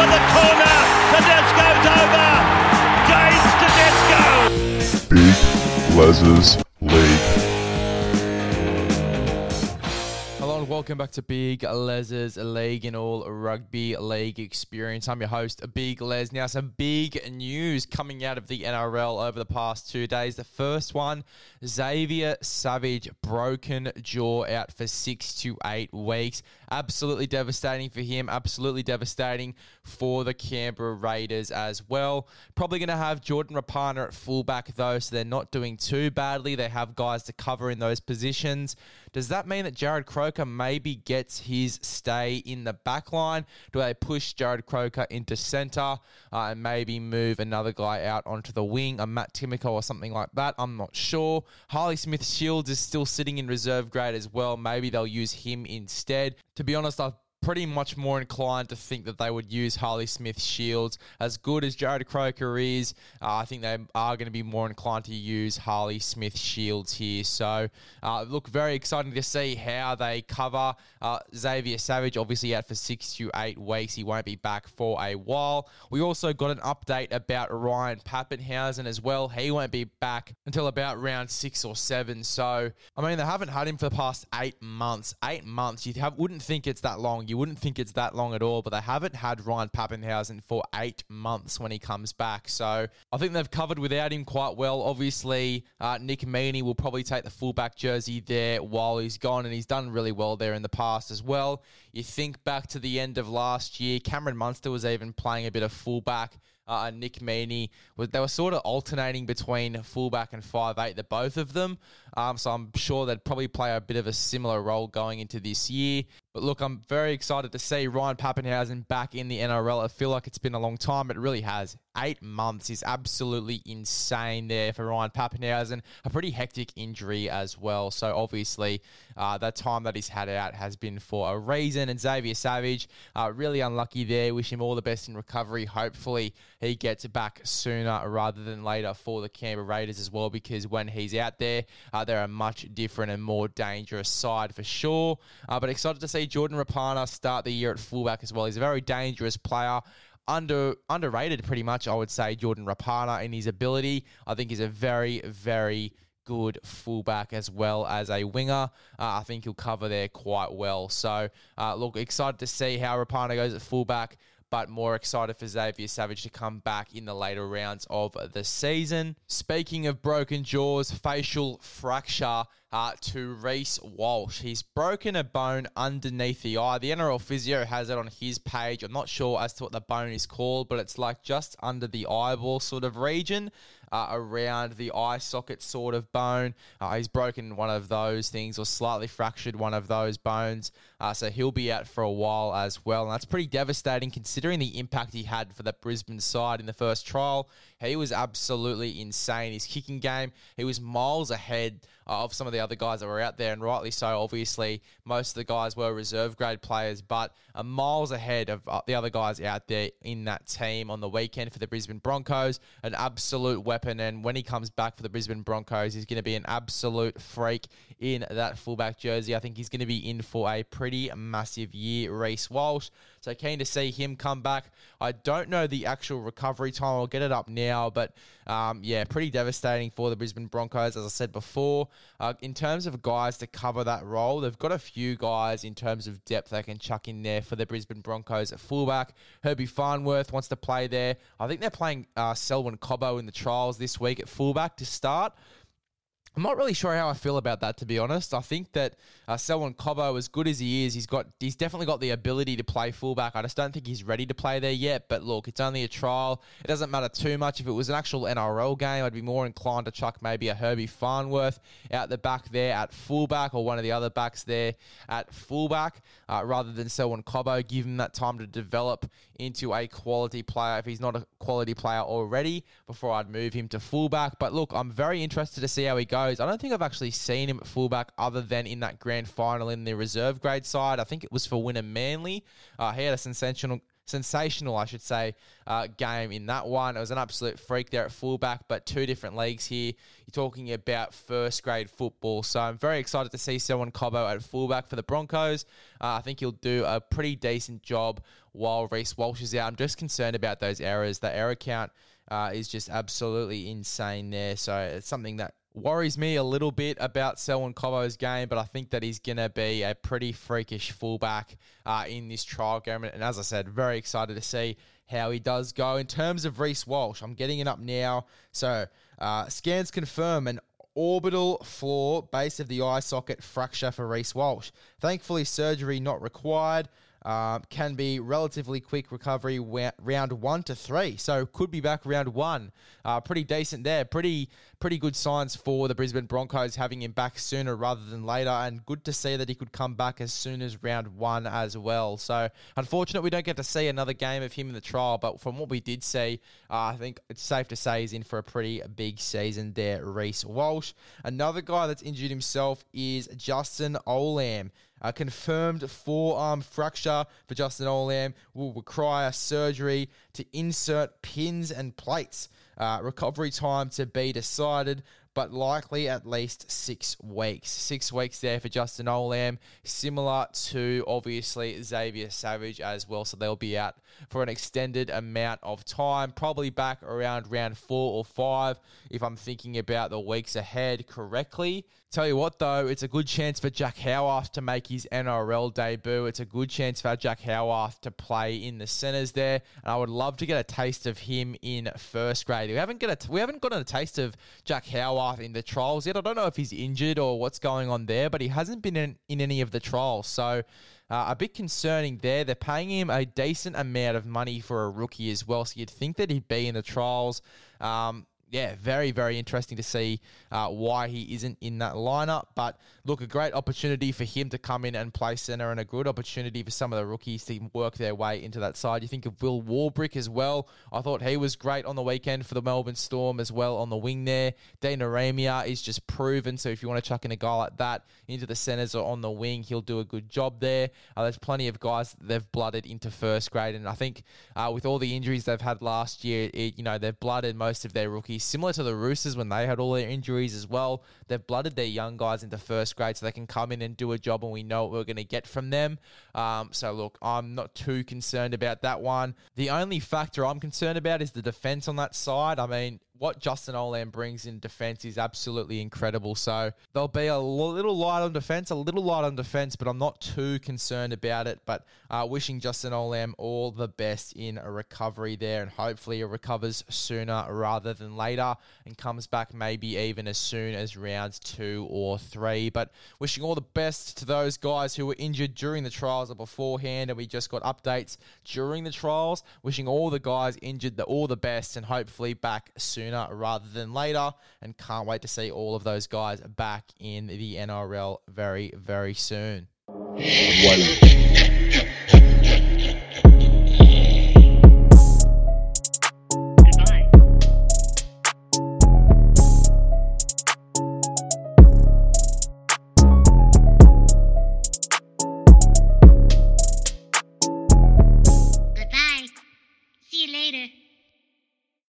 for the corner. Tedesco's over. James Tedesco. Big Les's League. Hello and welcome back to Big Les's League and all rugby league experience. I'm your host, Big Les. Now, some big news coming out of the NRL over the past two days. The first one Xavier Savage, broken jaw out for six to eight weeks. Absolutely devastating for him, absolutely devastating for the Canberra Raiders as well. Probably going to have Jordan Rapana at fullback, though, so they're not doing too badly. They have guys to cover in those positions. Does that mean that Jarrod Croker maybe gets his stay in the back line? Do they push Jarrod Croker into centre uh, and maybe move another guy out onto the wing, a Matt Timoko or something like that? I'm not sure. Harley Smith Shields is still sitting in reserve grade as well. Maybe they'll use him instead. To be honest, I've pretty much more inclined to think that they would use Harley Smith Shields. As good as Jarrod Croker is, uh, I think they are going to be more inclined to use Harley Smith Shields here. So, uh, look, very exciting to see how they cover uh, Xavier Savage. Obviously, out for six to eight weeks. He won't be back for a while. We also got an update about Ryan Papenhuyzen as well. He won't be back until about round six or seven. So, I mean, they haven't had him for the past eight months. Eight months. You have, wouldn't think it's that long. You wouldn't think it's that long at all, but they haven't had Ryan Papenhuyzen for eight months when he comes back. So I think they've covered without him quite well. Obviously, uh, Nick Meaney will probably take the fullback jersey there while he's gone, and he's done really well there in the past as well. You think back to the end of last year, Cameron Munster was even playing a bit of fullback uh, Nick Meaney. They were sort of alternating between fullback and five eight, the both of them. Um, so I'm sure they'd probably play a bit of a similar role going into this year. But look, I'm very excited to see Ryan Papenhuyzen back in the NRL. I feel like it's been a long time. It really has. Eight months is absolutely insane there for Ryan Papenhuyzen. A pretty hectic injury as well. So obviously, uh, that time that he's had out has been for a reason. And Xavier Savage, uh, really unlucky there. Wish him all the best in recovery. Hopefully, he gets back sooner rather than later for the Canberra Raiders as well, because when he's out there, uh, they're a much different and more dangerous side for sure. Uh, but excited to see Jordan Rapana start the year at fullback as well. He's a very dangerous player under underrated pretty much I would say Jordan Rapana in his ability. I think he's a very very good fullback as well as a winger. Uh, I think he'll cover there quite well. So uh, look, excited to see how Rapana goes at fullback. But more excited for Xavier Savage to come back in the later rounds of the season. Speaking of broken jaws, facial fracture uh, to Reece Walsh. He's broken a bone underneath the eye. The NRL physio has it on his page. I'm not sure as to what the bone is called, but it's like just under the eyeball sort of region. Uh, around the eye socket sort of bone. Uh, he's broken one of those things or slightly fractured one of those bones. Uh, so he'll be out for a while as well. And that's pretty devastating considering the impact he had for the Brisbane side in the first trial. He was absolutely insane. His kicking game, he was miles ahead of some of the other guys that were out there, and rightly so. Obviously, most of the guys were reserve grade players, but are miles ahead of uh, the other guys out there in that team on the weekend for the Brisbane Broncos. An absolute weapon, and when he comes back for the Brisbane Broncos, he's going to be an absolute freak in that fullback jersey. I think he's going to be in for a pretty massive year, Reece Walsh. So keen to see him come back. I don't know the actual recovery time. I'll get it up now, but um, yeah, pretty devastating for the Brisbane Broncos, as I said before. Uh, in terms of guys to cover that role, they've got a few guys in terms of depth they can chuck in there for the Brisbane Broncos at fullback. Herbie Farnworth wants to play there. I think they're playing uh, Selwyn Cobbo in the trials this week at fullback to start. I'm not really sure how I feel about that, to be honest. I think that uh, Selwyn Cobbo, as good as he is, he's got he's definitely got the ability to play fullback. I just don't think he's ready to play there yet. But look, it's only a trial. It doesn't matter too much. If it was an actual NRL game, I'd be more inclined to chuck maybe a Herbie Farnworth out the back there at fullback or one of the other backs there at fullback uh, rather than Selwyn Cobbo. Give him that time to develop into a quality player if he's not a quality player already before I'd move him to fullback. But look, I'm very interested to see how he goes goes. I don't think I've actually seen him at fullback other than in that grand final in the reserve grade side. I think it was for Wynnum Manly. Uh, he had a sensational sensational, I should say, uh, game in that one. It was an absolute freak there at fullback, but two different leagues here. You're talking about first grade football. So I'm very excited to see Selwyn Cobbo at fullback for the Broncos. Uh, I think he'll do a pretty decent job while Reece Walsh is out. I'm just concerned about those errors. The error count uh, is just absolutely insane there. So it's something that worries me a little bit about Selwyn Cobbo's game, but I think that he's going to be a pretty freakish fullback uh, in this trial game. And as I said, very excited to see how he does go. In terms of Reece Walsh, I'm getting it up now. So uh, scans confirm an orbital floor base of the eye socket fracture for Reece Walsh. Thankfully, surgery not required. Um, can be relatively quick recovery wa- round one to three. So could be back round one. Uh, pretty decent there. Pretty pretty good signs for the Brisbane Broncos having him back sooner rather than later, and good to see that he could come back as soon as round one as well. So unfortunate we don't get to see another game of him in the trial, but from what we did see, uh, I think it's safe to say he's in for a pretty big season there. Reece Walsh. Another guy that's injured himself is Justin Olam. A confirmed forearm fracture for Justin Olam will require surgery to insert pins and plates. Uh, recovery time to be decided, but likely at least six weeks. Six weeks there for Justin Olam, similar to obviously Xavier Savage as well. So they'll be out for an extended amount of time, probably back around round four or five if I'm thinking about the weeks ahead correctly. Tell you what, though, it's a good chance for Jack Howarth to make his NRL debut. It's a good chance for Jack Howarth to play in the centres there, and I would love to get a taste of him in first grade. We haven't get a, we haven't gotten a taste of Jack Howarth in the trials yet. I don't know if he's injured or what's going on there, but he hasn't been in, in any of the trials, so. Uh, a bit concerning there. They're paying him a decent amount of money for a rookie as well, so you'd think that he'd be in the trials. Um, yeah, very, very interesting to see uh, why he isn't in that lineup. But look, a great opportunity for him to come in and play centre, and a good opportunity for some of the rookies to work their way into that side. You think of Will Warbrick as well. I thought he was great on the weekend for the Melbourne Storm as well on the wing there. Dean Ieremia is just proven. So if you want to chuck in a guy like that into the centres or on the wing, he'll do a good job there. Uh, there's plenty of guys they've blooded into first grade, and I think uh, with all the injuries they've had last year, it, you know they've blooded most of their rookies similar to the Roosters when they had all their injuries as well. They've blooded their young guys into first grade so they can come in and do a job, and we know what we're going to get from them. Um, so, look, I'm not too concerned about that one. The only factor I'm concerned about is the defense on that side. I mean, what Justin Olam brings in defense is absolutely incredible. So they'll be a little light on defense, a little light on defense, but I'm not too concerned about it. But uh, wishing Justin Olam all the best in a recovery there, and hopefully he recovers sooner rather than later and comes back maybe even as soon as rounds two or three. But wishing all the best to those guys who were injured during the trials or beforehand, and we just got updates during the trials. Wishing all the guys injured the all the best, and hopefully back soon sooner rather than later. And can't wait to see all of those guys back in the NRL very, very soon.